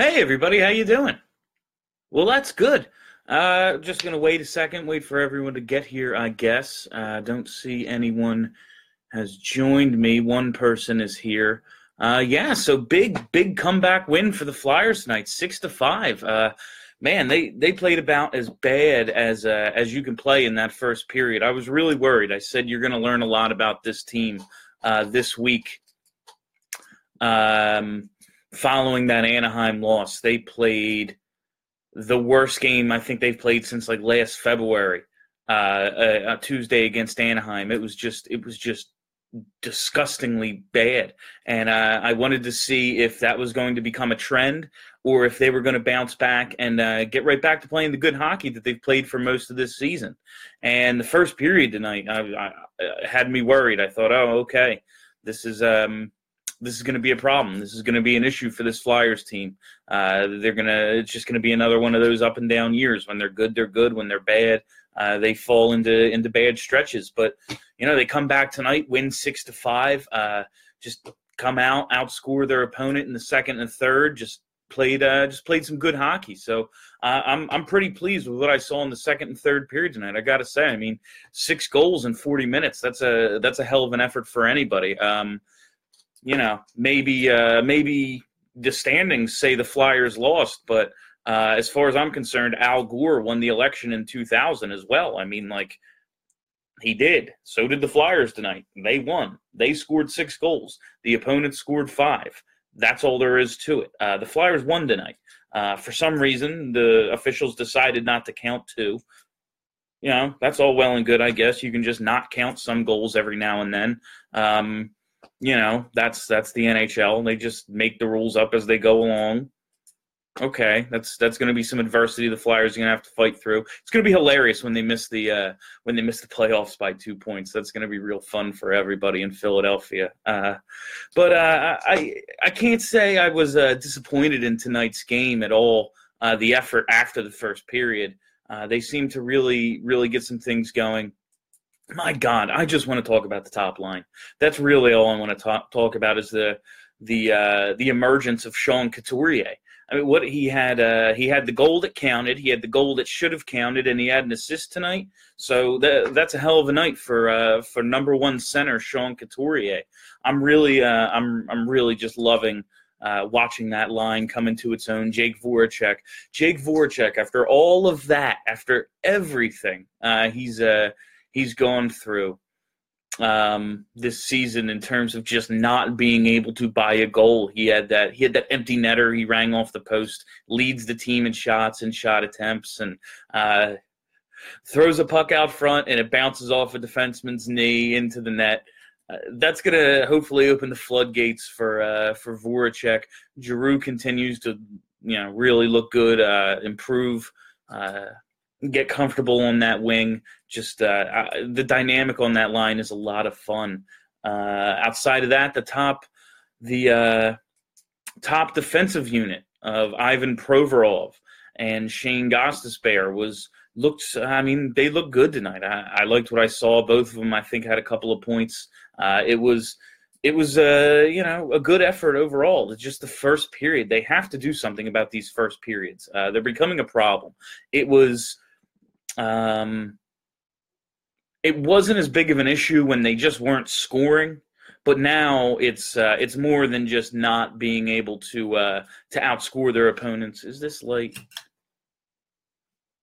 Hey everybody, how you doing? Well, that's good. Uh, just gonna wait a second, wait for everyone to get here. I guess. Uh, don't see anyone has joined me. One person is here. Uh, yeah, so big, big comeback win for the Flyers tonight, six to five. Uh, man, they they played about as bad as uh, as you can play in that first period. I was really worried. I said you're going to learn a lot about this team uh, this week. Um, following that Anaheim loss, they played the worst game I think they've played since like last February. Uh, a, a Tuesday against Anaheim. It was just it was just disgustingly bad. And uh, I wanted to see if that was going to become a trend or if they were going to bounce back and uh, get right back to playing the good hockey that they've played for most of this season. And the first period tonight I, I, I had me worried. I thought, oh, okay, this is. Um, this is going to be a problem. This is going to be an issue for this Flyers team. Uh, they're gonna. It's just going to be another one of those up and down years. When they're good, they're good. When they're bad, uh, they fall into into bad stretches. But you know, they come back tonight, win six to five. Uh, just come out, outscore their opponent in the second and third. Just played, uh, just played some good hockey. So uh, I'm I'm pretty pleased with what I saw in the second and third period tonight. I got to say, I mean, six goals in 40 minutes. That's a that's a hell of an effort for anybody. Um, you know, maybe uh, maybe the standings say the Flyers lost, but uh, as far as I'm concerned, Al Gore won the election in 2000 as well. I mean, like he did. So did the Flyers tonight. They won. They scored six goals. The opponent scored five. That's all there is to it. Uh, the Flyers won tonight. Uh, for some reason, the officials decided not to count two. You know, that's all well and good, I guess. You can just not count some goals every now and then. Um, you know, that's that's the NHL. They just make the rules up as they go along okay, that's that's going to be some adversity the Flyers are going to have to fight through. It's going to be hilarious when they miss the uh, when they miss the playoffs by two points. That's going to be real fun for everybody in Philadelphia. Uh, but uh, I I can't say I was uh, disappointed in tonight's game at all. Uh, the effort after the first period, uh, they seem to really really get some things going. My God, I just want to talk about the top line. That's really all I want to talk talk about is the the the emergence of Sean Couturier. I mean, what he had, uh, he had the goal that counted. He had the goal that should have counted, and he had an assist tonight. So that, that's a hell of a night for uh, for number one center Sean Couturier. I'm really, uh, I'm, I'm really just loving uh, watching that line come into its own. Jake Voracek, Jake Voracek. After all of that, after everything uh, he's uh, he's gone through, um, this season in terms of just not being able to buy a goal. He had that he had that empty netter. He rang off the post, leads the team in shots and shot attempts, and uh, throws a puck out front, and it bounces off a defenseman's knee into the net. Uh, that's gonna hopefully open the floodgates for uh, for Voracek. Giroux continues to you know really look good, uh, improve. Uh, get comfortable on that wing. Just uh, the dynamic on that line is a lot of fun. Uh, outside of that, the top the uh, top defensive unit of Ivan Provorov and Shane Gostisbehere was looked. I mean, they looked good tonight. I, I, liked what I saw. Both of them, I think, had a couple of points. Uh, it was it was a uh, you know a good effort overall. It's just the first period. They have to do something about these first periods. Uh, they're becoming a problem. It was um, it wasn't as big of an issue when they just weren't scoring, but now it's uh, it's more than just not being able to uh, to outscore their opponents. Is this like?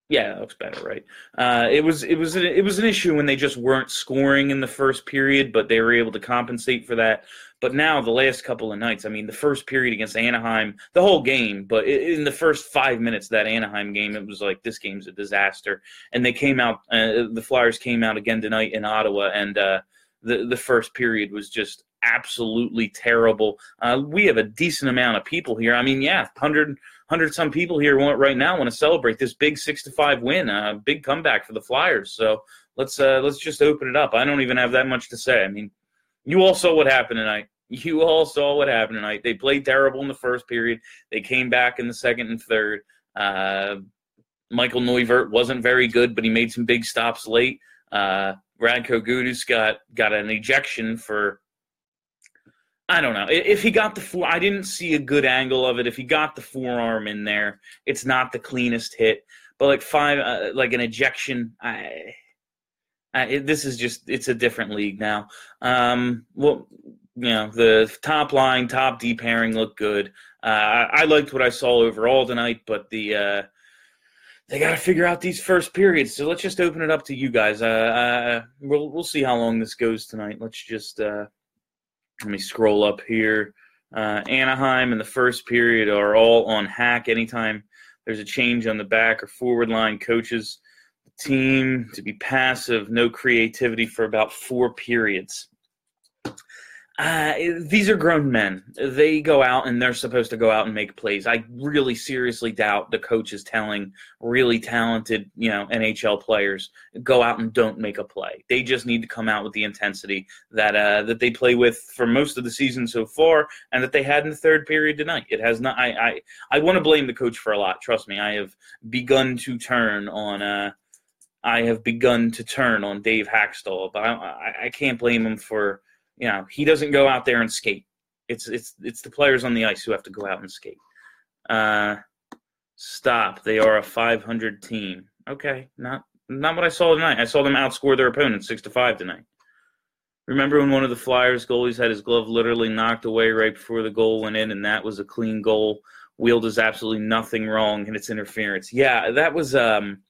Yeah, that looks better, right? Uh, it was it was it was an issue when they just weren't scoring in the first period, but they were able to compensate for that. But now the last couple of nights, I mean, the first period against Anaheim, the whole game, but in the first five minutes of that Anaheim game, it was like this game's a disaster. And they came out, uh, the Flyers came out again tonight in Ottawa, and uh, the the first period was just absolutely terrible. Uh, we have a decent amount of people here. I mean, yeah, 100, 100 some people here want, right now want to celebrate this big six to five win, a uh, big comeback for the Flyers. So let's uh, let's just open it up. I don't even have that much to say. I mean, you all saw what happened tonight. You all saw what happened tonight. They played terrible in the first period. They came back in the second and third. Uh, Michael Neuvirth wasn't very good, but he made some big stops late. Uh, Radko Gudas got got an ejection for I don't know if he got the. I didn't see a good angle of it. If he got the forearm in there, it's not the cleanest hit. But like five, uh, like an ejection, I, I it, this is just it's a different league now. Um, well, you know the top line, top D pairing looked good. Uh, I, I liked what I saw overall tonight, but the uh, they got to figure out these first periods. So let's just open it up to you guys. Uh, uh, we'll we'll see how long this goes tonight. Let's just uh, let me scroll up here. Uh, Anaheim in the first period are all on hack. Anytime there's a change on the back or forward line, coaches team to be passive, no creativity for about four periods. Uh, these are grown men. They go out and they're supposed to go out and make plays. I really seriously doubt the coach is telling really talented, you know, NHL players go out and don't make a play. They just need to come out with the intensity that uh, that they play with for most of the season so far, and that they had in the third period tonight. It has not. I I, I want to blame the coach for a lot. Trust me, I have begun to turn on. Uh, I have begun to turn on Dave Hakstol, but I, I, I can't blame him for you know, he doesn't go out there and skate. It's it's it's the players on the ice who have to go out and skate. Uh, stop. They are a 500 team. Okay, not not what I saw tonight. I saw them outscore their opponent six to five tonight. Remember when one of the Flyers goalies had his glove literally knocked away right before the goal went in, and that was a clean goal. Weal does absolutely nothing wrong, and it's interference. Yeah, that was. Um,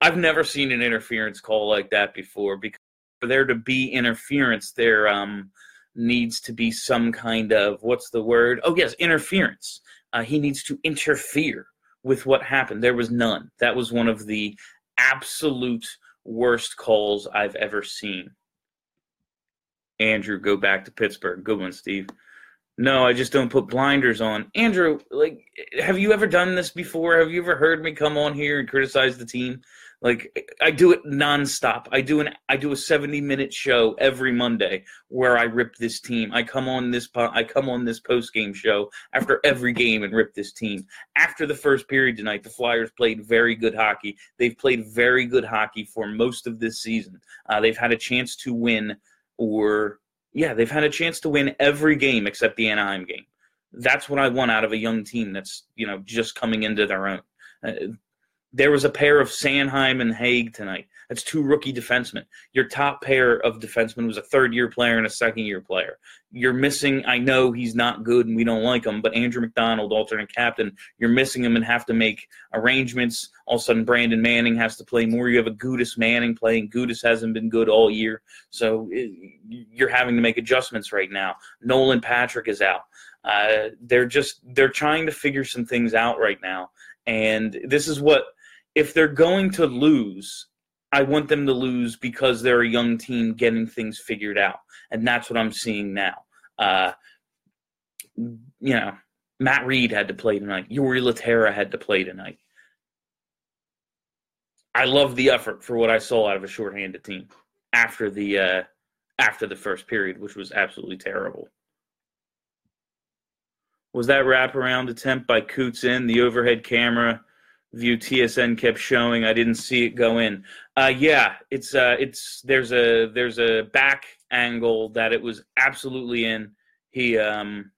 I've never seen an interference call like that before because for there to be interference, there um, needs to be some kind of what's the word? Oh yes, interference. Uh, he needs to interfere with what happened. There was none. That was one of the absolute worst calls I've ever seen. Andrew, go back to Pittsburgh. Good one, Steve. No, I just don't put blinders on. Andrew, like, have you ever done this before? Have you ever heard me come on here and criticize the team? Like I do it nonstop. I do an I do a 70 minute show every Monday where I rip this team. I come on this I come on this post game show after every game and rip this team. After the first period tonight, the Flyers played very good hockey. They've played very good hockey for most of this season. Uh, they've had a chance to win, or yeah, they've had a chance to win every game except the Anaheim game. That's what I want out of a young team that's you know just coming into their own. Uh, there was a pair of Sanheim and Hagg tonight. That's two rookie defensemen. Your top pair of defensemen was a third year player and a second year player. You're missing, I know he's not good and we don't like him, but Andrew McDonald, alternate captain, you're missing him and have to make arrangements. All of a sudden, Brandon Manning has to play more. You have a Gudas Manning playing. Gudas hasn't been good all year. So you're having to make adjustments right now. Nolan Patrick is out. Uh, they're just, they're trying to figure some things out right now. And this is what if they're going to lose, I want them to lose because they're a young team getting things figured out, and that's what I'm seeing now. Uh, you know, Matt Read had to play tonight. Jori Lehtera had to play tonight. I love the effort for what I saw out of a shorthanded team after the uh, after the first period, which was absolutely terrible. Was that wraparound attempt by Coots in the overhead camera? View TSN kept showing. I didn't see it go in. Uh, yeah, it's uh, it's there's a there's a back angle that it was absolutely in. He um,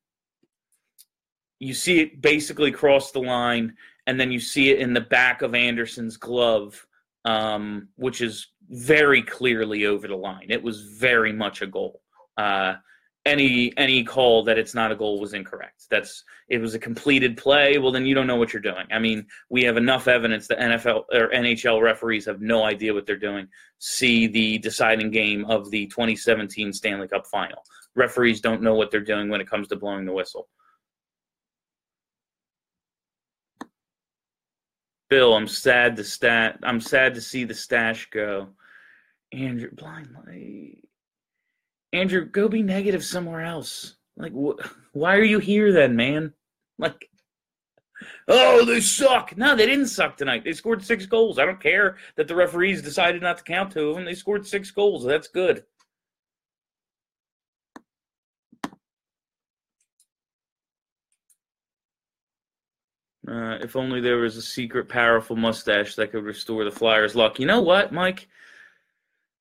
you see it basically cross the line, and then you see it in the back of Anderson's glove, um, which is very clearly over the line. It was very much a goal. Uh, any any call that it's not a goal was incorrect. That's it was a completed play. Well, then you don't know what you're doing. I mean, we have enough evidence that NFL or NHL referees have no idea what they're doing. See the deciding game of the 2017 Stanley Cup Final. Referees don't know what they're doing when it comes to blowing the whistle. Bill, I'm sad to stat. I'm sad to see the stash go. Andrew, blind light Andrew, go be negative somewhere else. Like, wh- why are you here then, man? Like, oh, they suck. No, they didn't suck tonight. They scored six goals. I don't care that the referees decided not to count two of them. They scored six goals. That's good. Uh, if only there was a secret, powerful mustache that could restore the Flyers' luck. You know what, Mike?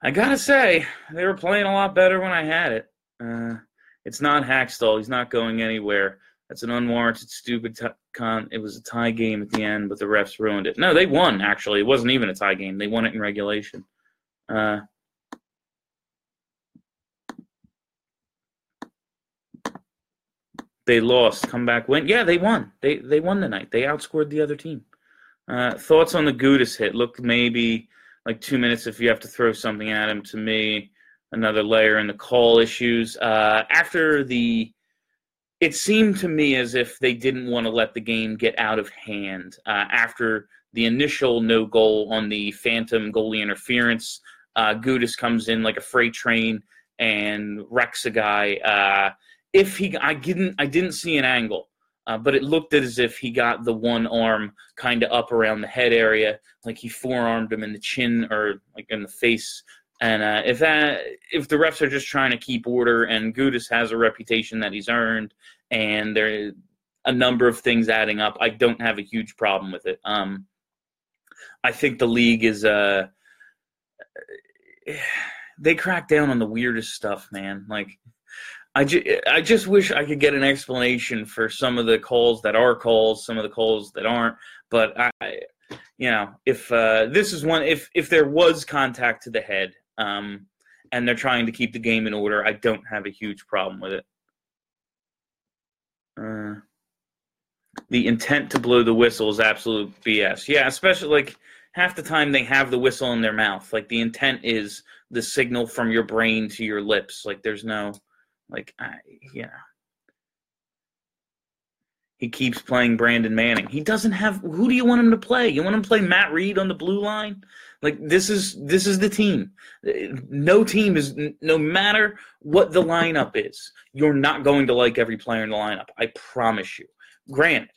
I gotta say, they were playing a lot better when I had it. Uh, it's not Hakstol. He's not going anywhere. That's an unwarranted, stupid t- con. It was a tie game at the end, but the refs ruined it. No, they won, actually. It wasn't even a tie game. They won it in regulation. Uh, they lost. Come back win. Yeah, they won. They they won the night. They outscored the other team. Uh, thoughts on the Gudas hit? Looked maybe like two minutes if you have to throw something at him. To me, another layer in the call issues. Uh, after the, it seemed to me as if they didn't want to let the game get out of hand. Uh, after the initial no goal on the phantom goalie interference, uh, Gudas comes in like a freight train and wrecks a guy. Uh, if he, I didn't, I didn't see an angle. Uh, but it looked as if he got the one arm kind of up around the head area, like he forearmed him in the chin or like in the face. And uh, if that, if the refs are just trying to keep order, and Gudas has a reputation that he's earned, and there are a number of things adding up, I don't have a huge problem with it. Um, I think the league is uh, they crack down on the weirdest stuff, man. Like I, ju- I just wish I could get an explanation for some of the calls that are calls, some of the calls that aren't. But I, you know, if uh, this is one, if if there was contact to the head, um, and they're trying to keep the game in order, I don't have a huge problem with it. Uh, the intent to blow the whistle is absolute BS. Yeah, especially like half the time they have the whistle in their mouth. Like the intent is the signal from your brain to your lips. Like there's no like, I, yeah. He keeps playing Brandon Manning. He doesn't have. Who do you want him to play? You want him to play Matt Read on the blue line? Like this is this is the team. No team is no matter what the lineup is. You're not going to like every player in the lineup. I promise you. Granted,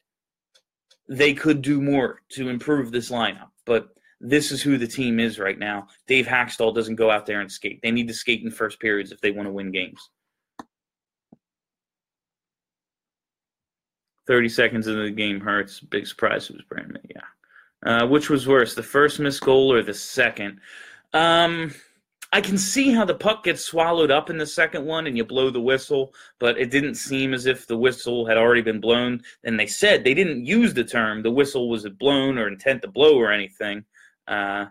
they could do more to improve this lineup, but this is who the team is right now. Dave Hakstol doesn't go out there and skate. They need to skate in first periods if they want to win games. 30 seconds into the game hurts. Big surprise it was Brandon. Yeah. Uh, which was worse, the first missed goal or the second? Um, I can see how the puck gets swallowed up in the second one and you blow the whistle, but it didn't seem as if the whistle had already been blown. And they said they didn't use the term the whistle was blown or intent to blow or anything. Uh,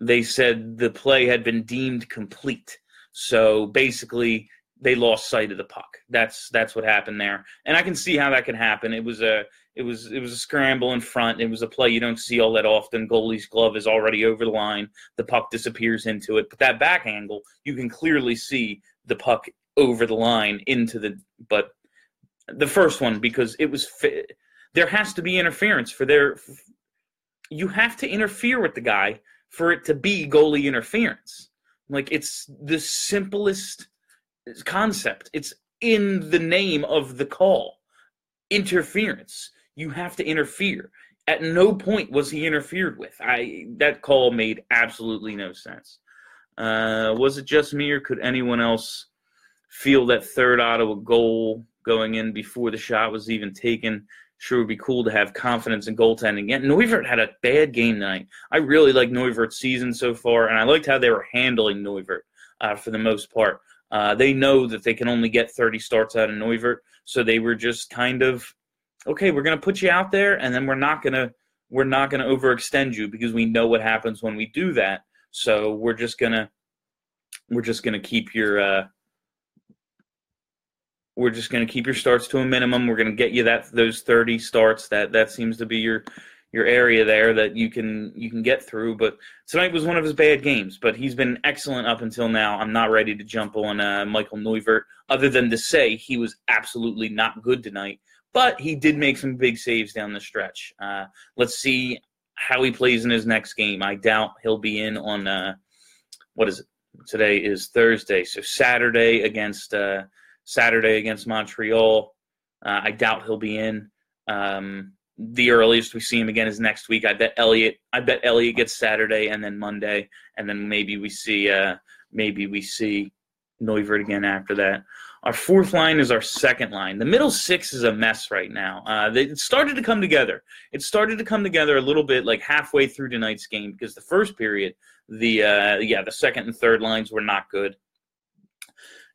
they said the play had been deemed complete. So basically, they lost sight of the puck. That's that's what happened there, and I can see how that can happen. It was a it was it was a scramble in front. It was a play you don't see all that often. Goalie's glove is already over the line. The puck disappears into it, but that back angle you can clearly see the puck over the line into the. But the first one because it was there has to be interference for their. You have to interfere with the guy for it to be goalie interference. Like it's the simplest concept. It's in the name of the call. Interference. You have to interfere. At no point was he interfered with. I that call made absolutely no sense. Uh, was it just me, or could anyone else feel that third Ottawa goal going in before the shot was even taken? Sure, would be cool to have confidence in goaltending. Yeah, Neuvirth had a bad game tonight. I really like Neuvirth's season so far, and I liked how they were handling Neuvirth uh, for the most part. Uh, they know that they can only get 30 starts out of Neuvirth, so they were just kind of, okay, we're going to put you out there, and then we're not going to we're not going to overextend you because we know what happens when we do that. So we're just gonna we're just gonna keep your uh, we're just gonna keep your starts to a minimum. We're gonna get you that those 30 starts. That that seems to be your your area there that you can you can get through. But tonight was one of his bad games. But he's been excellent up until now. I'm not ready to jump on uh, Michael Neuvirth, other than to say he was absolutely not good tonight. But he did make some big saves down the stretch. Uh, let's see how he plays in his next game. I doubt he'll be in on uh, what is it today is Thursday, so Saturday against uh, Saturday against Montreal. Uh, I doubt he'll be in. Um, the earliest we see him again is next week. I bet Elliott. I bet Elliott gets Saturday and then Monday, and then maybe we see uh, maybe we see Neuvirth again after that. Our fourth line is our second line. The middle six is a mess right now. Uh, it started to come together. It started to come together a little bit like halfway through tonight's game because the first period, the uh, yeah, the second and third lines were not good.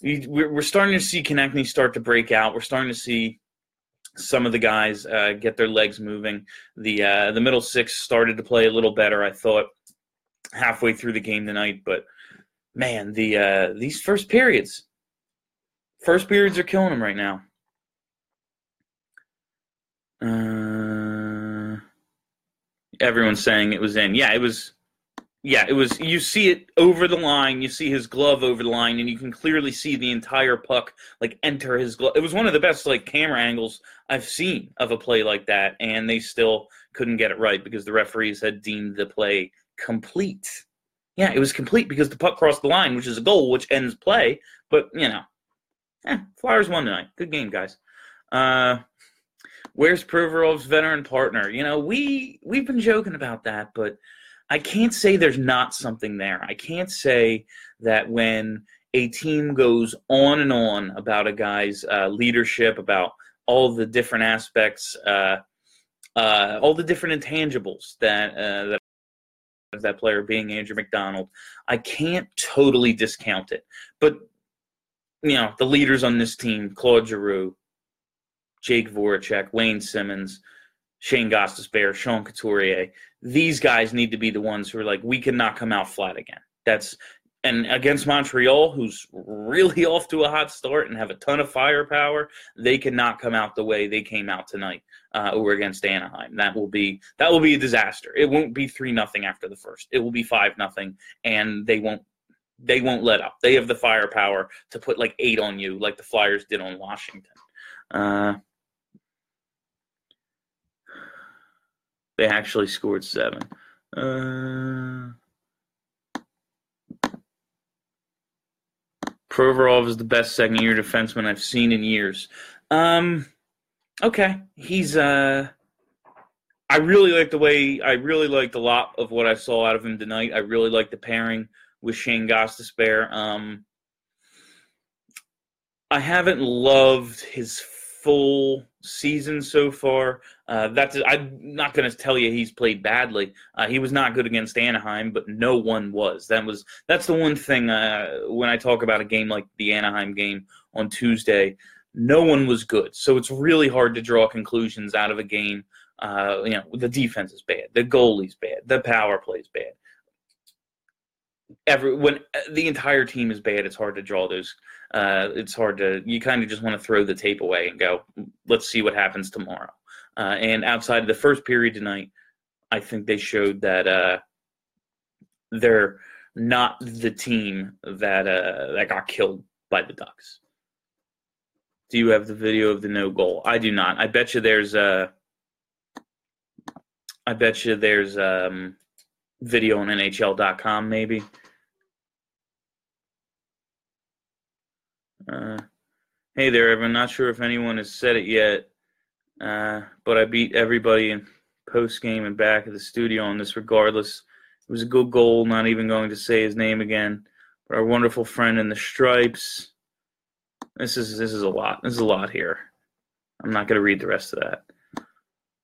We're starting to see Konecny start to break out. We're starting to see some of the guys uh, get their legs moving. The uh, the middle six started to play a little better, I thought, halfway through the game tonight. But man, the uh, these first periods, first periods are killing them right now. Uh, everyone's saying it was in. Yeah, it was yeah, it was. You see it over the line. You see his glove over the line, and you can clearly see the entire puck like enter his glove. It was one of the best like camera angles I've seen of a play like that, and they still couldn't get it right because the referees had deemed the play complete. Yeah, it was complete because the puck crossed the line, which is a goal, which ends play. But you know, eh, Flyers won tonight. Good game, guys. Uh, where's Provorov's veteran partner? You know, we we've been joking about that, but I can't say there's not something there. I can't say that when a team goes on and on about a guy's uh, leadership, about all the different aspects, uh, uh, all the different intangibles that uh, that that player being Andrew McDonald, I can't totally discount it. But you know, the leaders on this team: Claude Giroux, Jake Voracek, Wayne Simmonds, Shane Gostisbehere, Sean Couturier. These guys need to be the ones who are like, we cannot come out flat again. That's and against Montreal, who's really off to a hot start and have a ton of firepower, they cannot come out the way they came out tonight uh, over against Anaheim. That will be that will be a disaster. It won't be three nothing after the first. It will be five nothing, and they won't they won't let up. They have the firepower to put like eight on you, like the Flyers did on Washington. Uh, They actually scored seven. Uh, Provorov is the best second year defenseman I've seen in years. Um, okay, he's. Uh, I really like the way. I really liked a lot of what I saw out of him tonight. I really like the pairing with Shane Goss Gostisbehere. Um, I haven't loved his full season so far. Uh, that's I'm not going to tell you he's played badly. Uh, he was not good against Anaheim, but no one was. That was that's the one thing uh, when I talk about a game like the Anaheim game on Tuesday. No one was good, so it's really hard to draw conclusions out of a game. Uh, you know, the defense is bad, the goalie's bad, the power play's bad. Every when uh, the entire team is bad, it's hard to draw those uh, it's hard to you kind of just want to throw the tape away and go let's see what happens tomorrow. Uh, and outside of the first period tonight i think they showed that uh, they're not the team that uh, that got killed by the ducks. Do you have the video of the no goal? I do not. I bet you there's a i bet you there's um video on nhl.com maybe Uh, hey there, Evan. Not sure if anyone has said it yet, uh, but I beat everybody in post game and back of the studio on this regardless. It was a good goal, not even going to say his name again. But our wonderful friend in the stripes. This is this is a lot. This is a lot here. I'm not to read the rest of that.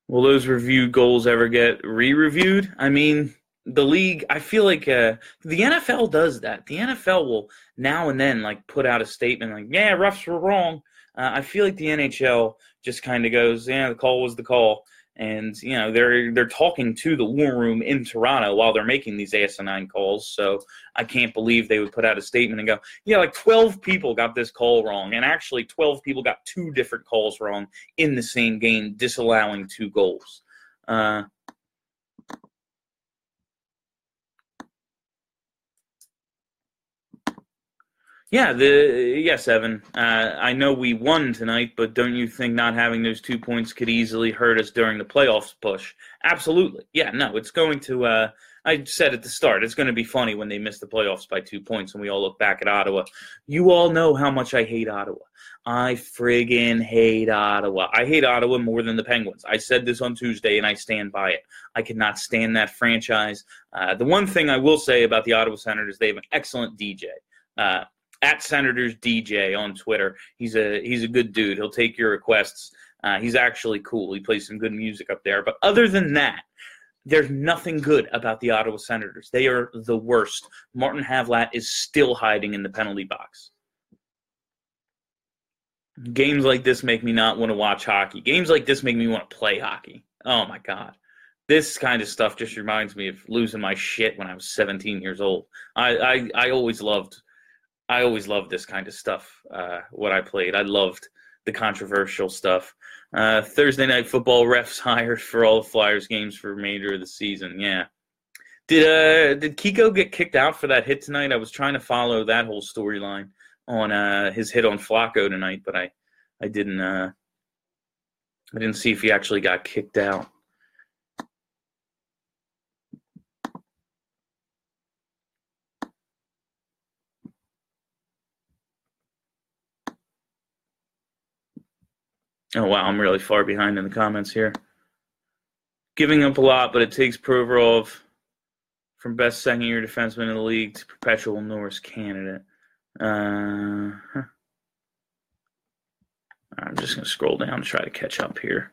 Will those reviewed goals ever get re-reviewed? I mean, the league i feel like uh, the nfl does that. The nfl will now and then like put out a statement like yeah refs were wrong. Uh, i feel like the nhl just kind of goes yeah the call was the call. And you know they're they're talking to the war room in toronto while they're making these asinine calls. So i can't believe they would put out a statement and go yeah like 12 people got this call wrong. And actually 12 people got two different calls wrong in the same game disallowing two goals. Uh, Yeah, the yes, Evan. Uh, I know we won tonight, but don't you think not having those two points could easily hurt us during the playoffs push? Absolutely. Yeah, no, it's going to. Uh, I said at the start, it's going to be funny when they miss the playoffs by two points and we all look back at Ottawa. You all know how much I hate Ottawa. I friggin' hate Ottawa. I hate Ottawa more than the Penguins. I said this on Tuesday and I stand by it. I cannot stand that franchise. Uh, the one thing I will say about the Ottawa Senators, they have an excellent DJ. Uh, at Senators DJ on Twitter. He's a he's a good dude. He'll take your requests. Uh, he's actually cool. He plays some good music up there. But other than that, there's nothing good about the Ottawa Senators. They are the worst. Martin Havlat is still hiding in the penalty box games like this make me not want to watch hockey. Games like this make me want to play hockey. Oh my god. This kind of stuff just reminds me of losing my shit when I was 17 years old. I I, I always loved I always loved this kind of stuff. Uh, what I played, I loved the controversial stuff. Uh, Thursday night football refs hired for all the Flyers games for remainder of the season. Yeah. Did uh did Kiko get kicked out for that hit tonight? I was trying to follow that whole storyline on uh, his hit on Flacco tonight, but I I didn't uh, I didn't see if he actually got kicked out. Oh wow, I'm really far behind in the comments here. Giving up a lot, but it takes Provorov from best second year defenseman in the league to perpetual Norris candidate. Uh, I'm just going to scroll down and try to catch up here.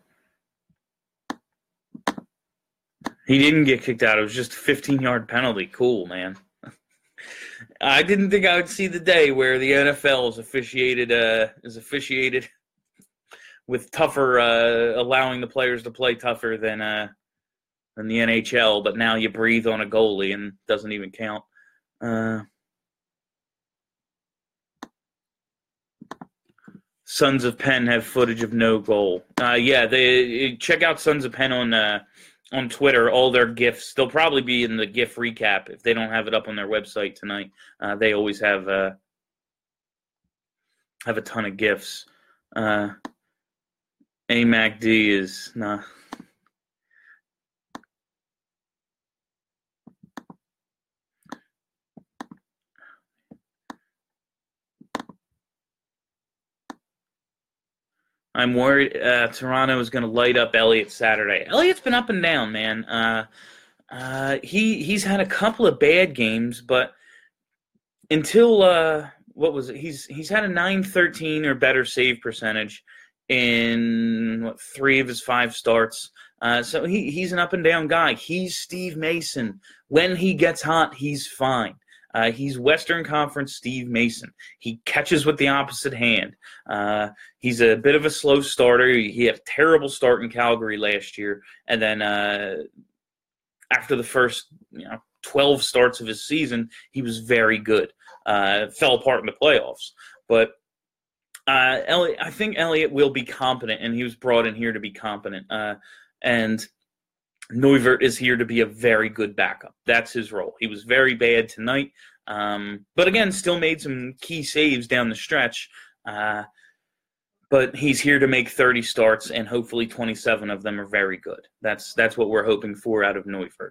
He didn't get kicked out. It was just a 15 yard penalty. Cool, man. I didn't think I would see the day where the NFL is officiated uh, is officiated with tougher uh, allowing the players to play tougher than uh, than the NHL. But now you breathe on a goalie and doesn't even count. Uh, Sons of Penn have footage of no goal. Uh, yeah, they check out Sons of Penn on uh, on Twitter. All their gifs. They'll probably be in the GIF recap if they don't have it up on their website tonight. Uh, they always have have a ton of gifs. AMACD is not. I'm worried uh, Toronto is going to light up Elliott Saturday. Elliott's been up and down, man. Uh, uh, he he's had a couple of bad games, but until uh, what was it? He's he's had a 913 or better save percentage in what three of his five starts. Uh, so he he's an up and down guy. He's Steve Mason. When he gets hot, he's fine. Uh, he's Western Conference Steve Mason. He catches with the opposite hand. Uh, he's a bit of a slow starter. He had a terrible start in Calgary last year, and then uh, after the first you know 12 starts of his season, he was very good. Uh, fell apart in the playoffs, but uh, Elliott, I think Elliott will be competent, and he was brought in here to be competent. Uh, and Neuvirth is here to be a very good backup. That's his role. He was very bad tonight, um, but again, still made some key saves down the stretch. Uh, but he's here to make 30 starts, and hopefully 27 of them are very good. That's that's what we're hoping for out of Neuvirth.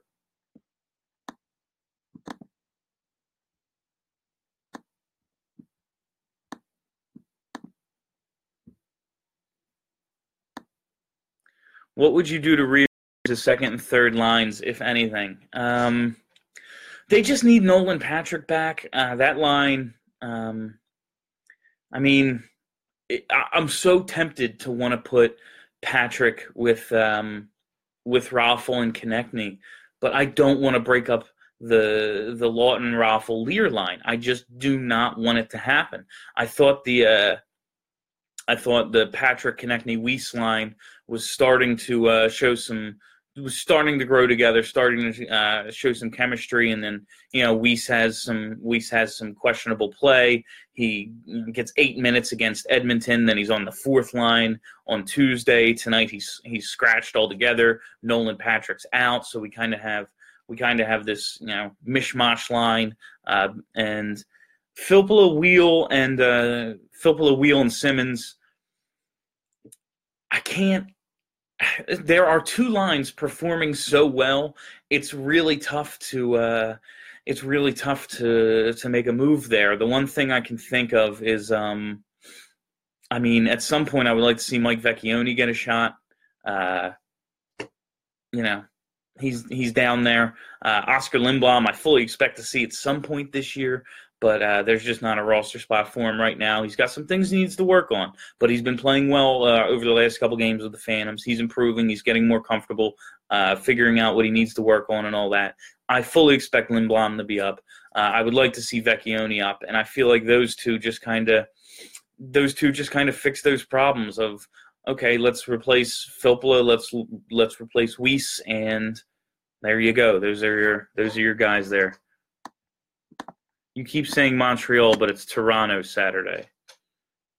What would you do to re to second and third lines, if anything. Um, they just need Nolan Patrick back. Uh, that line, um, I mean, it, I, am so tempted to want to put Patrick with um, with Raffl and Konecny, but I don't want to break up the the Laughton Raffl Leier line. I just do not want it to happen. I thought the uh, I thought the Patrick Konecny Weise line was starting to uh, show some was starting to grow together, starting to uh, show some chemistry, and then you know Weise has some Weise has some questionable play. He gets eight minutes against Edmonton, then he's on the fourth line on Tuesday. Tonight he's he's scratched altogether. Nolan Patrick's out, so we kind of have we kind of have this you know mishmash line, uh, and Filppula, Weal and uh, Filppula, Weal, and Simmonds. I can't. There are two lines performing so well. It's really tough to. Uh, it's really tough to to make a move there. The one thing I can think of is, um, I mean, at some point I would like to see Mike Vecchione get a shot. Uh, you know, he's he's down there. Uh, Oskar Lindblom, I fully expect to see at some point this year, but uh, there's just not a roster spot for him right now. He's got some things he needs to work on, but he's been playing well uh, over the last couple games with the Phantoms. He's improving. He's getting more comfortable, uh, figuring out what he needs to work on and all that. I fully expect Lindblom to be up. Uh, I would like to see Vecchione up, and I feel like those two just kind of those two just kind of fix those problems of okay, let's replace Filppula, let's let's replace Weise, and there you go. Those are your those are your guys there. You keep saying Montreal, but it's Toronto Saturday.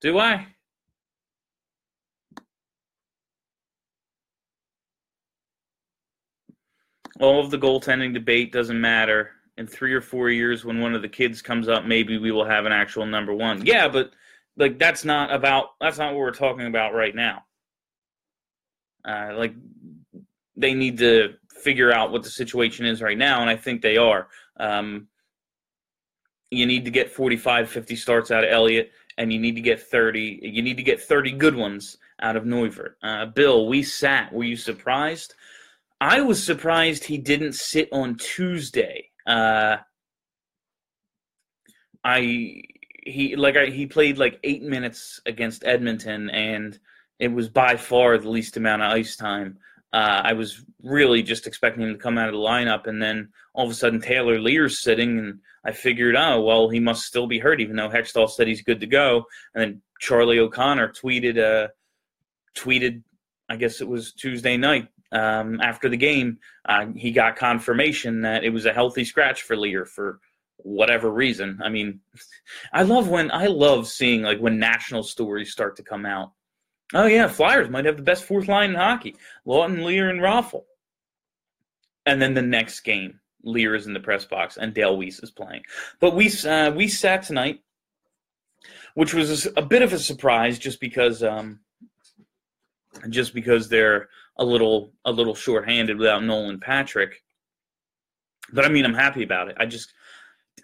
Do I? All of the goaltending debate doesn't matter. In three or four years, when one of the kids comes up, maybe we will have an actual number one. Yeah, but like that's not about that's not what we're talking about right now. Uh, like they need to figure out what the situation is right now, and I think they are. Um, you need to get 45, 50 starts out of Elliott, and you need to get 30. You need to get 30 good ones out of Neuvirth. Uh, Bill, Weise sat. Were you surprised? I was surprised he didn't sit on Tuesday. Uh, I he like I, he played like eight minutes against Edmonton, and it was by far the least amount of ice time. Uh, I was really just expecting him to come out of the lineup, and then all of a sudden Taylor Leier's sitting, and I figured, oh well, he must still be hurt, even though Hextall said he's good to go. And then Charlie O'Connor tweeted, uh, tweeted, I guess it was Tuesday night um, after the game, uh, he got confirmation that it was a healthy scratch for Leier for whatever reason. I mean, I love when I love seeing like when national stories start to come out. Oh yeah, Flyers might have the best fourth line in hockey: Laughton, Leier, and Raffl. And then the next game, Leier is in the press box and Dale Weise is playing. But we uh, we sat tonight, which was a bit of a surprise, just because um, just because they're a little a little short-handed without Nolan Patrick. But I mean, I'm happy about it. I just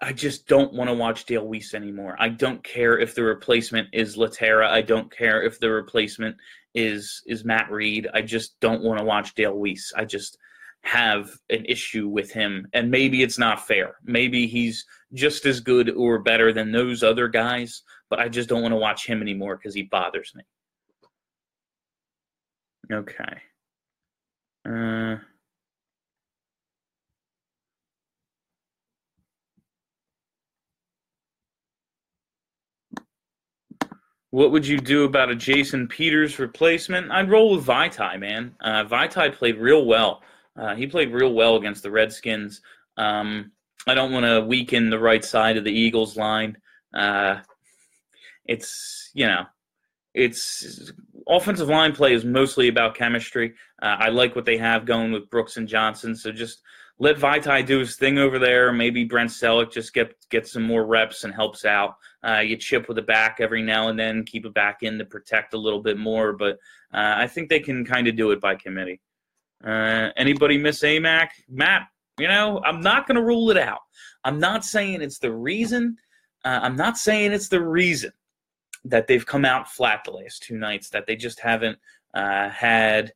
I just don't want to watch Dale Weise anymore. I don't care if the replacement is Lehtera. I don't care if the replacement is is Matt Read. I just don't want to watch Dale Weise. I just have an issue with him, and maybe it's not fair. Maybe he's just as good or better than those other guys, but I just don't want to watch him anymore because he bothers me. Okay. Uh, What would you do about a Jason Peters replacement? I'd roll with Vaitai, man. Uh, Vaitai played real well. Uh, he played real well against the Redskins. Um, I don't want to weaken the right side of the Eagles line. Uh, it's you know, it's offensive line play is mostly about chemistry. Uh, I like what they have going with Brooks and Johnson. So just let Vaitai do his thing over there. Maybe Brent Celek just get get some more reps and helps out. Uh, you chip with the back every now and then, keep it back in to protect a little bit more. But uh, I think they can kind of do it by committee. Uh, anybody miss AMAC? Matt, you know, I'm not going to rule it out. I'm not saying it's the reason. Uh, I'm not saying it's the reason that they've come out flat the last two nights. That they just haven't uh, had.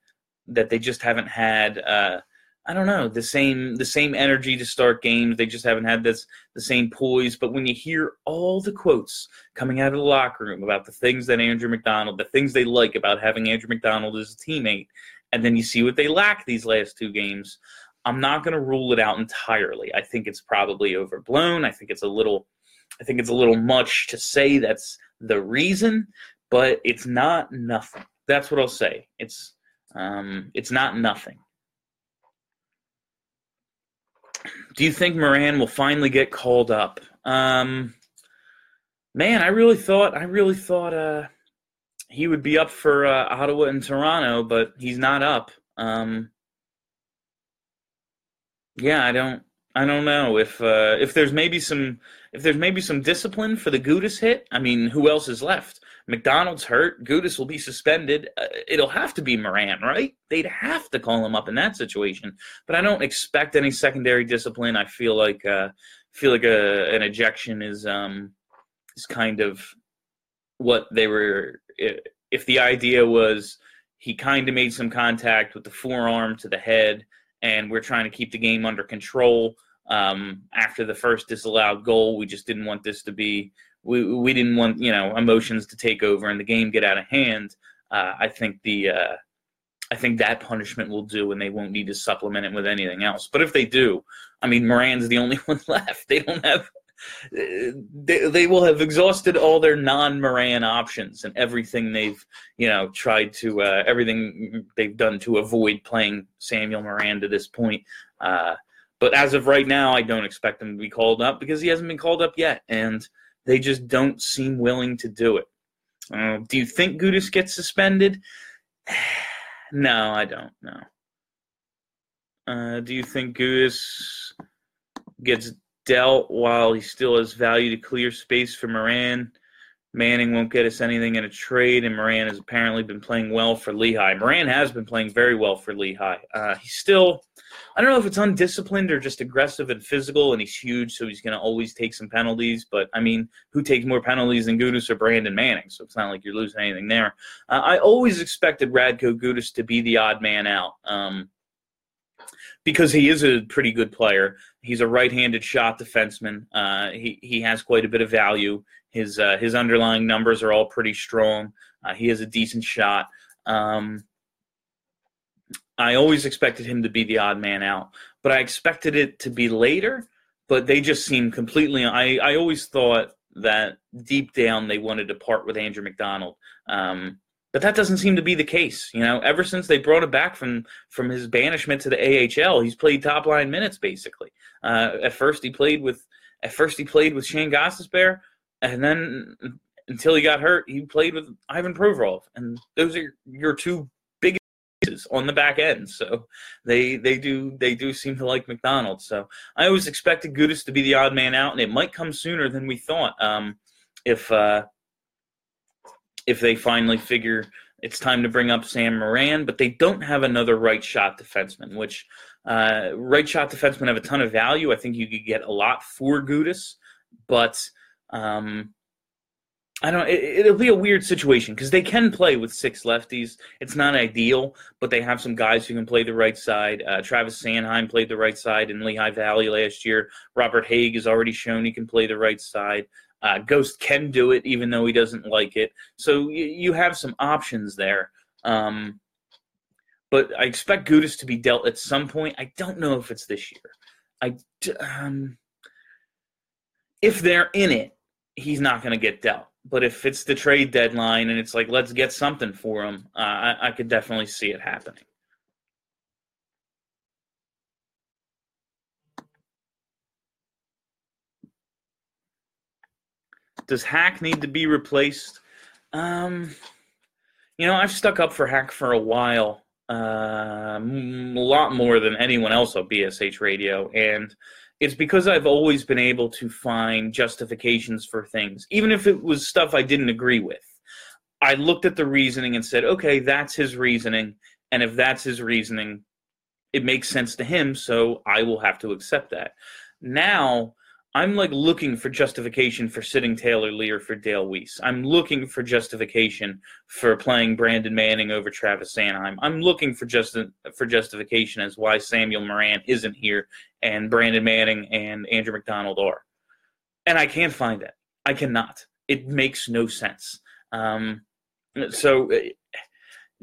That they just haven't had uh, I don't know the same the same energy to start games. They just haven't had this the same poise. But when you hear all the quotes coming out of the locker room about the things that Andrew McDonald, the things they like about having Andrew McDonald as a teammate, and then you see what they lack these last two games, I'm not going to rule it out entirely. I think it's probably overblown. I think it's a little, I think it's a little much to say that's the reason, but it's not nothing. That's what I'll say. It's um, it's not nothing. do you think Morin will finally get called up? Um, man, I really thought I really thought uh, he would be up for uh, Ottawa and Toronto, but he's not up. Um, yeah, I don't I don't know if uh, if there's maybe some if there's maybe some discipline for the Gudas hit. I mean, who else is left? McDonald's hurt. Gudas will be suspended. Uh, it'll have to be Morin, right? They'd have to call him up in that situation. But I don't expect any secondary discipline. I feel like uh, feel like a, an ejection is um, is kind of what they were. If the idea was he kind of made some contact with the forearm to the head, and we're trying to keep the game under control. Um, after the first disallowed goal, we just didn't want this to be we we didn't want you know emotions to take over and the game get out of hand. Uh, I think the uh, I think that punishment will do, and they won't need to supplement it with anything else. But if they do, I mean, Morin's the only one left. They don't have. They, they will have exhausted all their non-Morin options and everything they've, you know, tried to uh, everything they've done to avoid playing Samuel Morin to this point. Uh, but as of right now, I don't expect him to be called up because he hasn't been called up yet, and they just don't seem willing to do it. Uh, do you think Gudas gets suspended? no, I don't. No. Do you think Gudas gets dealt while he still has value to clear space for Morin? Manning won't get us anything in a trade, and Morin has apparently been playing well for Lehigh. Morin has been playing very well for Lehigh. Uh, he's still, I don't know if it's undisciplined or just aggressive and physical, and he's huge, so he's going to always take some penalties. But I mean, who takes more penalties than Gudas or Brandon Manning? So it's not like you're losing anything there. Uh, I always expected Radko Gudas to be the odd man out. Um, because he is a pretty good player. He's a right-handed shot defenseman. Uh, he he has quite a bit of value. His uh, his underlying numbers are all pretty strong. Uh, he has a decent shot. Um, I always expected him to be the odd man out, but I expected it to be later. But they just seem completely. I I always thought that deep down they wanted to part with Andrew McDonald. Um, but that doesn't seem to be the case. You know, ever since they brought him back from from his banishment to the AHL, he's played top line minutes basically. Uh, at first, he played with at first he played with Shane Gostisbehere and then until he got hurt, he played with Ivan Provorov, and those are your two biggest on the back end. So they they do they do seem to like McDonald. So I always expected Gudas to be the odd man out, and it might come sooner than we thought. Um, if uh, if they finally figure it's time to bring up Sam Morin, but they don't have another right shot defenseman, which uh, right shot defensemen have a ton of value. I think you could get a lot for Gudas, but um, I don't. It, will be a weird situation because they can play with six lefties. It's not ideal, but they have some guys who can play the right side. Uh, Travis Sanheim played the right side in Lehigh Valley last year. Robert Hagg has already shown he can play the right side. Uh, Ghost can do it, even though he doesn't like it. So you, you have some options there. Um, but I expect Gudas to be dealt at some point. I don't know if it's this year. I um, if they're in it, he's not going to get dealt. But if it's the trade deadline and it's like, let's get something for him, uh, I, I could definitely see it happening. Does Hack need to be replaced? Um, you know, I've stuck up for Hack for a while, uh, a lot more than anyone else on BSH Radio, and it's because I've always been able to find justifications for things, even if it was stuff I didn't agree with. I looked at the reasoning and said, okay, that's his reasoning. And if that's his reasoning, it makes sense to him, so I will have to accept that. Now, I'm like looking for justification for sitting Taylor Leier for Dale Weise. I'm looking for justification for playing Brandon Manning over Travis Sanheim. I'm looking for just for justification as why Samuel Morin isn't here and Brandon Manning and Andrew McDonald are. And I can't find it. I cannot. It makes no sense. Um, so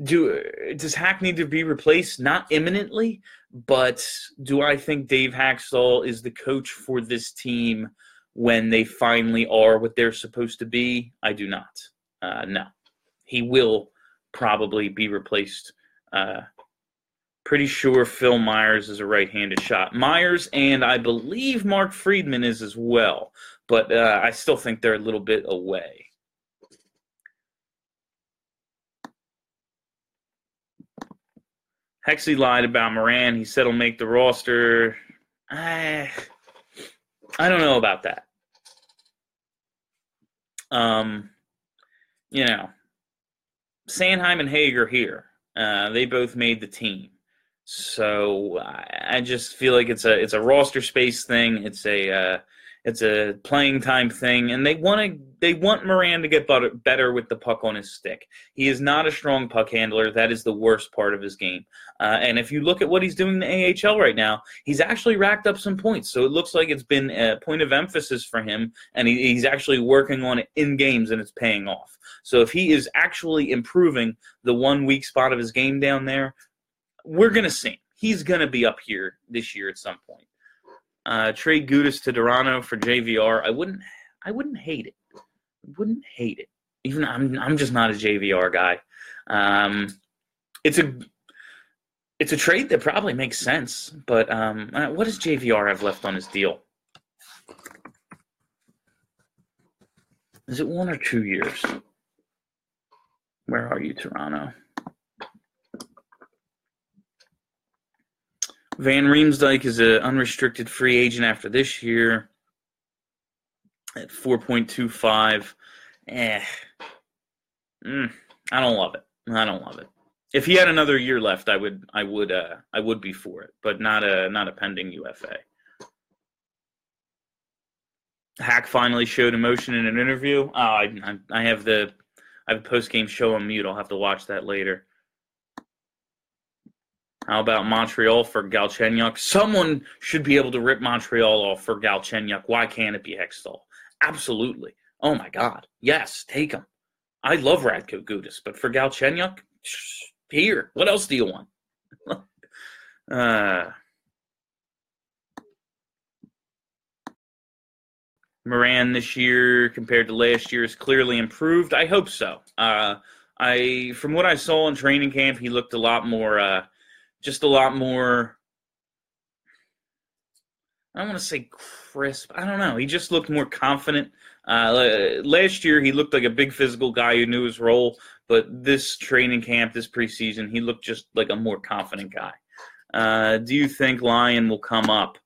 do does Hack need to be replaced? Not imminently, but do I think Dave Hakstol is the coach for this team when they finally are what they're supposed to be? I do not. Uh, no, he will probably be replaced. Uh, pretty sure Phil Myers is a right-handed shot. Myers and I believe Mark Friedman is as well, but uh, I still think they're a little bit away. Hexy lied about Morin. He said he'll make the roster. I, I don't know about that. Um, you know, Sanheim and Hagg are here. Uh, they both made the team. So I, I just feel like it's a it's a roster space thing. It's a uh, it's a playing time thing, and they want to they want Morin to get better, with the puck on his stick. He is not a strong puck handler. That is the worst part of his game. Uh, and if you look at what he's doing in the AHL right now, he's actually racked up some points. So it looks like it's been a point of emphasis for him, and he, he's actually working on it in games, and it's paying off. So if he is actually improving the one weak spot of his game down there, we're gonna see. He's gonna be up here this year at some point. Uh, trade Gudas to Toronto for JVR. I wouldn't. I wouldn't hate it. wouldn't hate it. Even I'm. I'm just not a JVR guy. Um, it's a. It's a trade that probably makes sense, but um, uh, what does JVR have left on his deal? Is it one or two years? Where are you, Toronto? Van Riemsdyk is an unrestricted free agent after this year at 4.25. Eh. Mm, I don't love it. I don't love it. If he had another year left, I would I would uh I would be for it, but not a not a pending UFA. Hack finally showed emotion in an interview. Oh, I I have the I have a post game show on mute. I'll have to watch that later. How about Montreal for Galchenyuk? Someone should be able to rip Montreal off for Galchenyuk. Why can't it be Hextall? Absolutely. Oh my God. Yes, take him. I love Radko Gudas, but for Galchenyuk, here. What else do you want? uh, Morin this year compared to last year is clearly improved. I hope so. Uh, I from what I saw in training camp, he looked a lot more uh, just a lot more. I don't want to say crisp. I don't know. He just looked more confident. Uh, last year, he looked like a big physical guy who knew his role, but this training camp, this preseason, he looked just like a more confident guy. Uh, do you think Lyon will come up?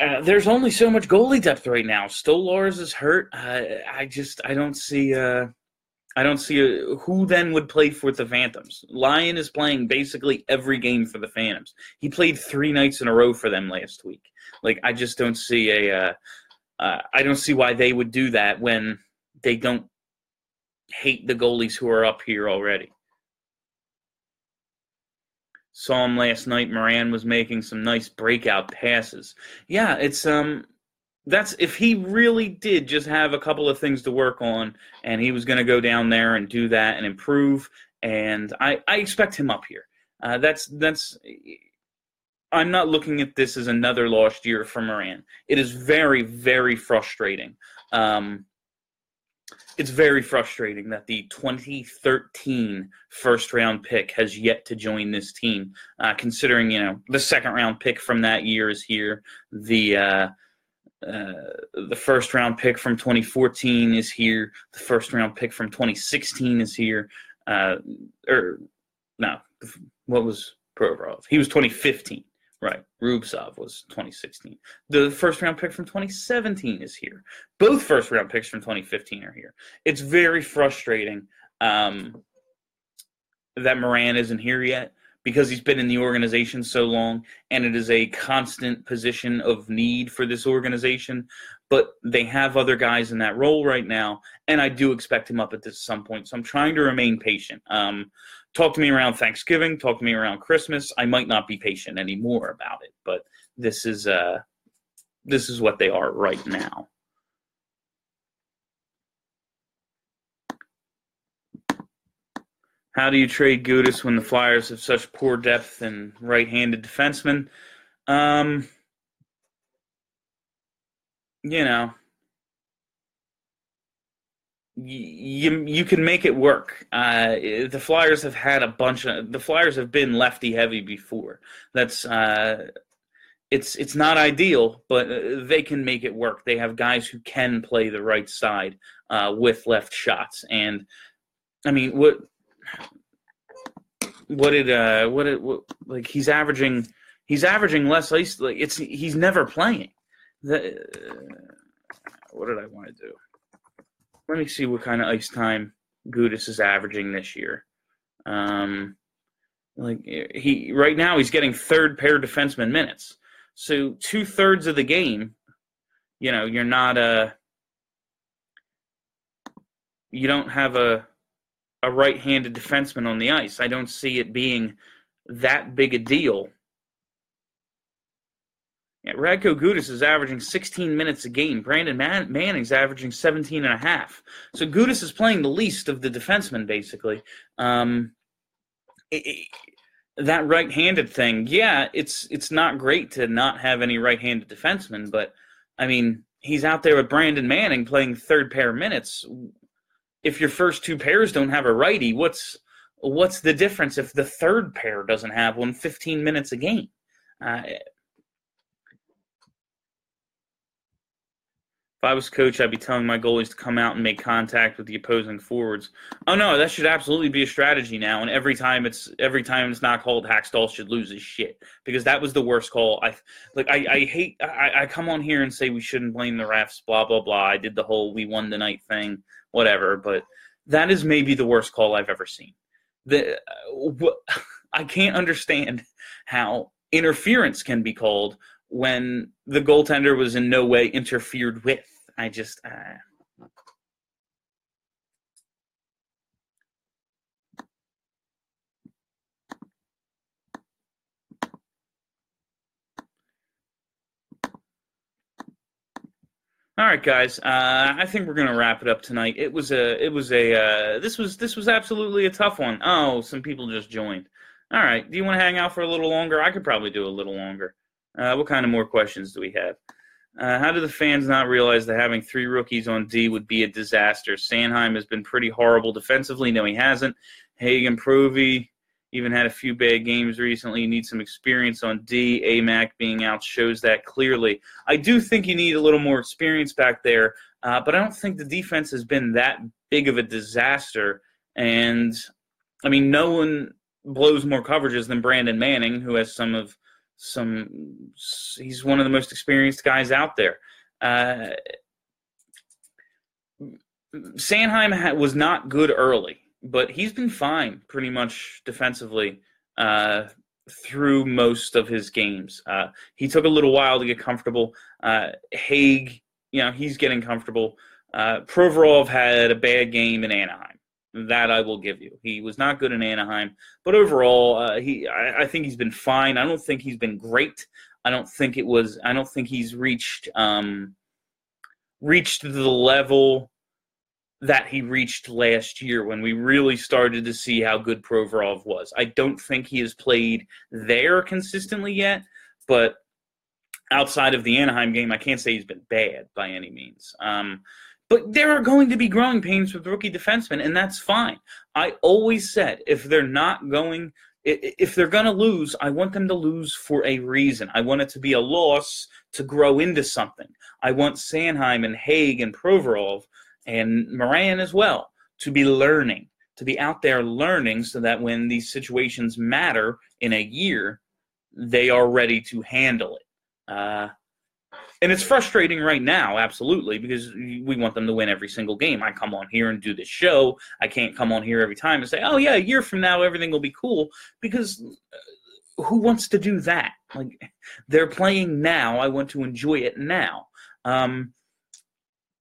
Uh, there's only so much goalie depth right now. Stolarz is hurt. Uh, I just I don't see. Uh, I don't see a, who then would play for the Phantoms. Lyon is playing basically every game for the Phantoms. He played three nights in a row for them last week. Like I just don't see a. Uh, uh, I don't see why they would do that when they don't hate the goalies who are up here already. Saw him last night. Morin was making some nice breakout passes. Yeah, it's um that's if he really did just have a couple of things to work on and he was going to go down there and do that and improve and i i expect him up here. Uh, that's that's i'm not looking at this as another lost year for morin. It is very very frustrating. Um, it's very frustrating that the 2013 first round pick has yet to join this team uh, considering you know the second round pick from that year is here. The uh, uh, the first round pick from 2014 is here. The first round pick from 2016 is here. Uh, or no, what was Provorov? He was 2015, right? Rubtsov was 2016. The first round pick from 2017 is here. Both first round picks from 2015 are here. It's very frustrating um, that Morin isn't here yet because he's been in the organization so long and it is a constant position of need for this organization. But they have other guys in that role right now and i do expect him up at this some point. So i'm trying to remain patient. Um, talk to me around thanksgiving. Talk to me around christmas. I might not be patient anymore about it but this is uh this is what they are right now How do you trade Gudas when the Flyers have such poor depth and right-handed defensemen? Um, you know, you you can make it work. Uh, the Flyers have had a bunch of the Flyers have been lefty heavy before. That's uh, it's it's not ideal, but uh, they can make it work. They have guys who can play the right side uh, with left shots, and I mean what what did uh what did what, like he's averaging He's averaging less ice. Like it's he's never playing. The, uh, what did I want to do? Let me see what kind of ice time Gudas is averaging this year. Um, like he right now he's getting third pair defenseman minutes. So two thirds of the game, you know, you're not a you don't have a a right-handed defenseman on the ice. I don't see it being that big a deal. Yeah, Radko Gudas is averaging 16 minutes a game. Brandon Man- Manning's averaging 17 and a half. So Gudas is playing the least of the defensemen, basically. Um, it, it, that right-handed thing, yeah, it's it's not great to not have any right-handed defensemen, but I mean, he's out there with Brandon Manning playing third pair minutes. If your first two pairs don't have a righty, what's what's the difference if the third pair doesn't have one 15 minutes a game? Uh, If I was coach, I'd be telling my goalies to come out and make contact with the opposing forwards. Oh no, that should absolutely be a strategy now. And every time it's every time it's not called, Hakstol should lose his shit because that was the worst call. I like I, I hate I, I come on here and say we shouldn't blame the refs. Blah blah blah. I did the whole we won the night thing, whatever. But that is maybe the worst call I've ever seen. The uh, I can't understand how interference can be called when the goaltender was in no way interfered with. I just. Uh... All right, guys. Uh, I think we're gonna wrap it up tonight. It was a, it was a, uh, this was this was absolutely a tough one. Oh, some people just joined. All right. Do you want to hang out for a little longer? I could probably do a little longer. Uh, what kind of more questions do we have? Uh, how do the fans not realize that having three rookies on D would be a disaster? Sanheim has been pretty horrible defensively. No, he hasn't. Hagen Provy even had a few bad games recently. You need some experience on D. AMAC being out shows that clearly. I do think you need a little more experience back there, uh, but I don't think the defense has been that big of a disaster. And I mean, no one blows more coverages than Brandon Manning, who has some of some he's one of the most experienced guys out there. Uh, Sanheim was not good early, but he's been fine pretty much defensively uh, through most of his games. Uh, he took a little while to get comfortable. Uh, Hagg, you know, he's getting comfortable. Uh, Provorov had a bad game in Anaheim. That I will give you. He was not good in Anaheim, but overall, uh, he I, I, think he's been fine. I don't think he's been great. I don't think it was. I don't think he's reached um, reached the level that he reached last year when we really started to see how good Provorov was. I don't think he has played there consistently yet, but outside of the Anaheim game, I can't say he's been bad by any means. Um, but there are going to be growing pains with rookie defensemen, and that's fine. I always said if they're not going, if they're going to lose, I want them to lose for a reason. I want it to be a loss to grow into something. I want Sanheim and Hagg and Provorov and Morin as well to be learning, to be out there learning so that when these situations matter in a year, they are ready to handle it. Uh, and it's frustrating right now, absolutely, because we want them to win every single game. I come on here and do this show. I can't come on here every time and say, "Oh yeah, a year from now everything will be cool," because uh, who wants to do that? Like they're playing now. I want to enjoy it now. Um,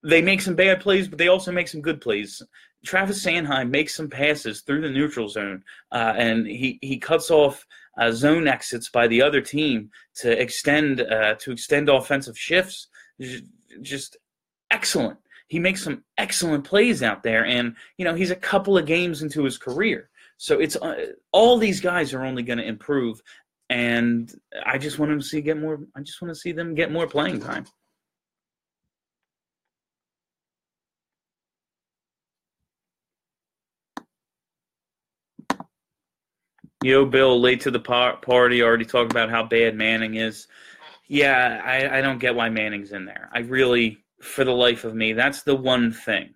they make some bad plays, but they also make some good plays. Travis Sanheim makes some passes through the neutral zone, uh, and he he cuts off uh, zone exits by the other team to extend uh, to extend offensive shifts. Just excellent. He makes some excellent plays out there, and you know he's a couple of games into his career. So it's uh, all these guys are only going to improve, and I just want to see get more. I just want to see them get more playing time. Yo, Bill, late to the party. Already talked about how bad Manning is. Yeah, I, I don't get why Manning's in there. I really, for the life of me, that's the one thing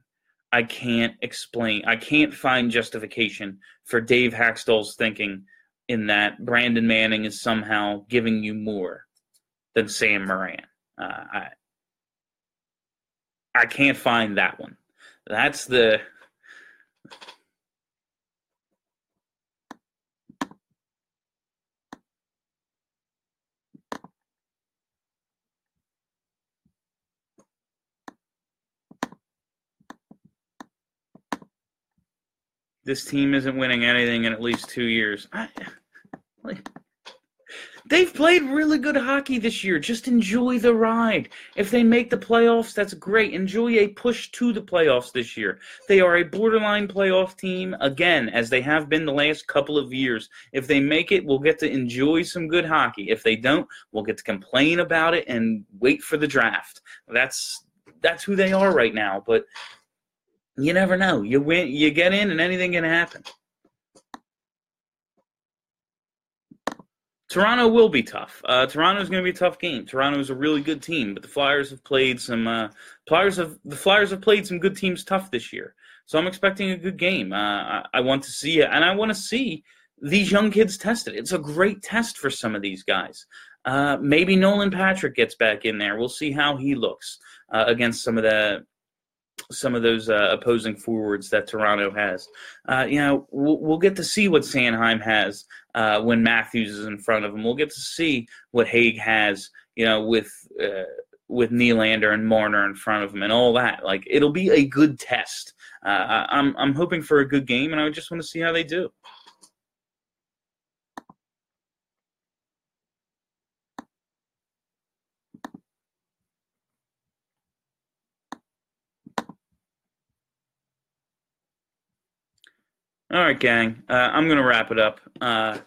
I can't explain. I can't find justification for Dave Hakstol's thinking in that Brandon Manning is somehow giving you more than Sam Morin. Uh, I I can't find that one. That's the this team isn't winning anything in at least two years. I, like, they've played really good hockey this year. Just enjoy the ride. If they make the playoffs, that's great. Enjoy a push to the playoffs this year. They are a borderline playoff team again, as they have been the last couple of years. If they make it, we'll get to enjoy some good hockey. If they don't, we'll get to complain about it and wait for the draft. That's that's who they are right now. But you never know. You win, you get in, and anything can happen. Toronto will be tough. Uh, Toronto is going to be a tough game. Toronto is a really good team, but the Flyers have played some. Uh, Flyers have the Flyers have played some good teams tough this year. So I'm expecting a good game. Uh, I, I want to see it, and I want to see these young kids tested. It's a great test for some of these guys. Uh, maybe Nolan Patrick gets back in there. We'll see how he looks uh, against some of the some of those uh, opposing forwards that Toronto has. Uh, you know, we'll, we'll, get to see what Sanheim has uh, when Matthews is in front of him. We'll get to see what Hagg has, you know, with uh, with Nylander and Marner in front of him and all that. Like, it'll be a good test. Uh, I'm I'm hoping for a good game, and I just want to see how they do. All right, gang. Uh, I'm gonna wrap it up. Uh,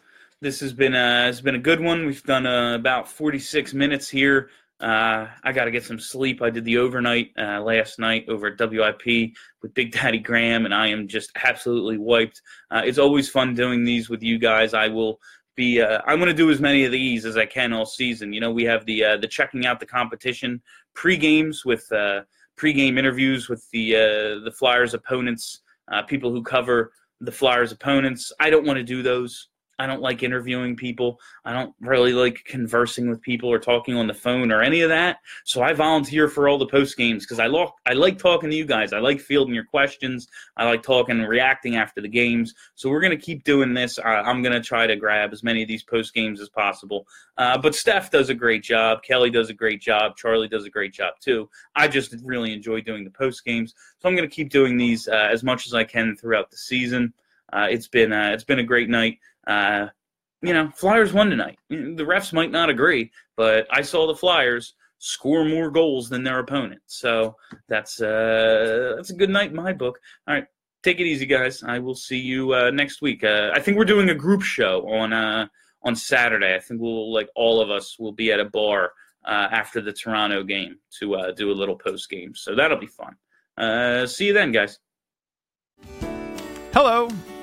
this has been a has been a good one. We've done uh, about 46 minutes here. Uh, I got to get some sleep. I did the overnight uh, last night over at WIP with Big Daddy Graham, and I am just absolutely wiped. Uh, it's always fun doing these with you guys. I will be. I'm to do as many of these as I can all season. You know, we have the the checking out the competition pre games with pre game interviews with the the Flyers opponents, people who cover the Flyers' opponents. I don't want to do those. I don't like interviewing people. I don't really like conversing with people or talking on the phone or any of that. So I volunteer for all the post games because I like I like talking to you guys. I like fielding your questions. I like talking and reacting after the games. So we're gonna keep doing this. I'm gonna try to grab as many of these post games as possible. Uh, but Steph does a great job. Kelly does a great job. Charlie does a great job too. I just really enjoy doing the post games. So I'm gonna keep doing these uh, as much as I can throughout the season. Uh, it's been uh, it's been a great night. Uh, you know, Flyers won tonight. The refs might not agree, but I saw the Flyers score more goals than their opponent. So that's uh, that's a good night in my book. All right, take it easy, guys. I will see you uh, next week. Uh, I think we're doing a group show on uh, on Saturday. I think we'll like all of us will be at a bar uh, after the Toronto game to uh, do a little post game. So that'll be fun. Uh, see you then, guys. Hello,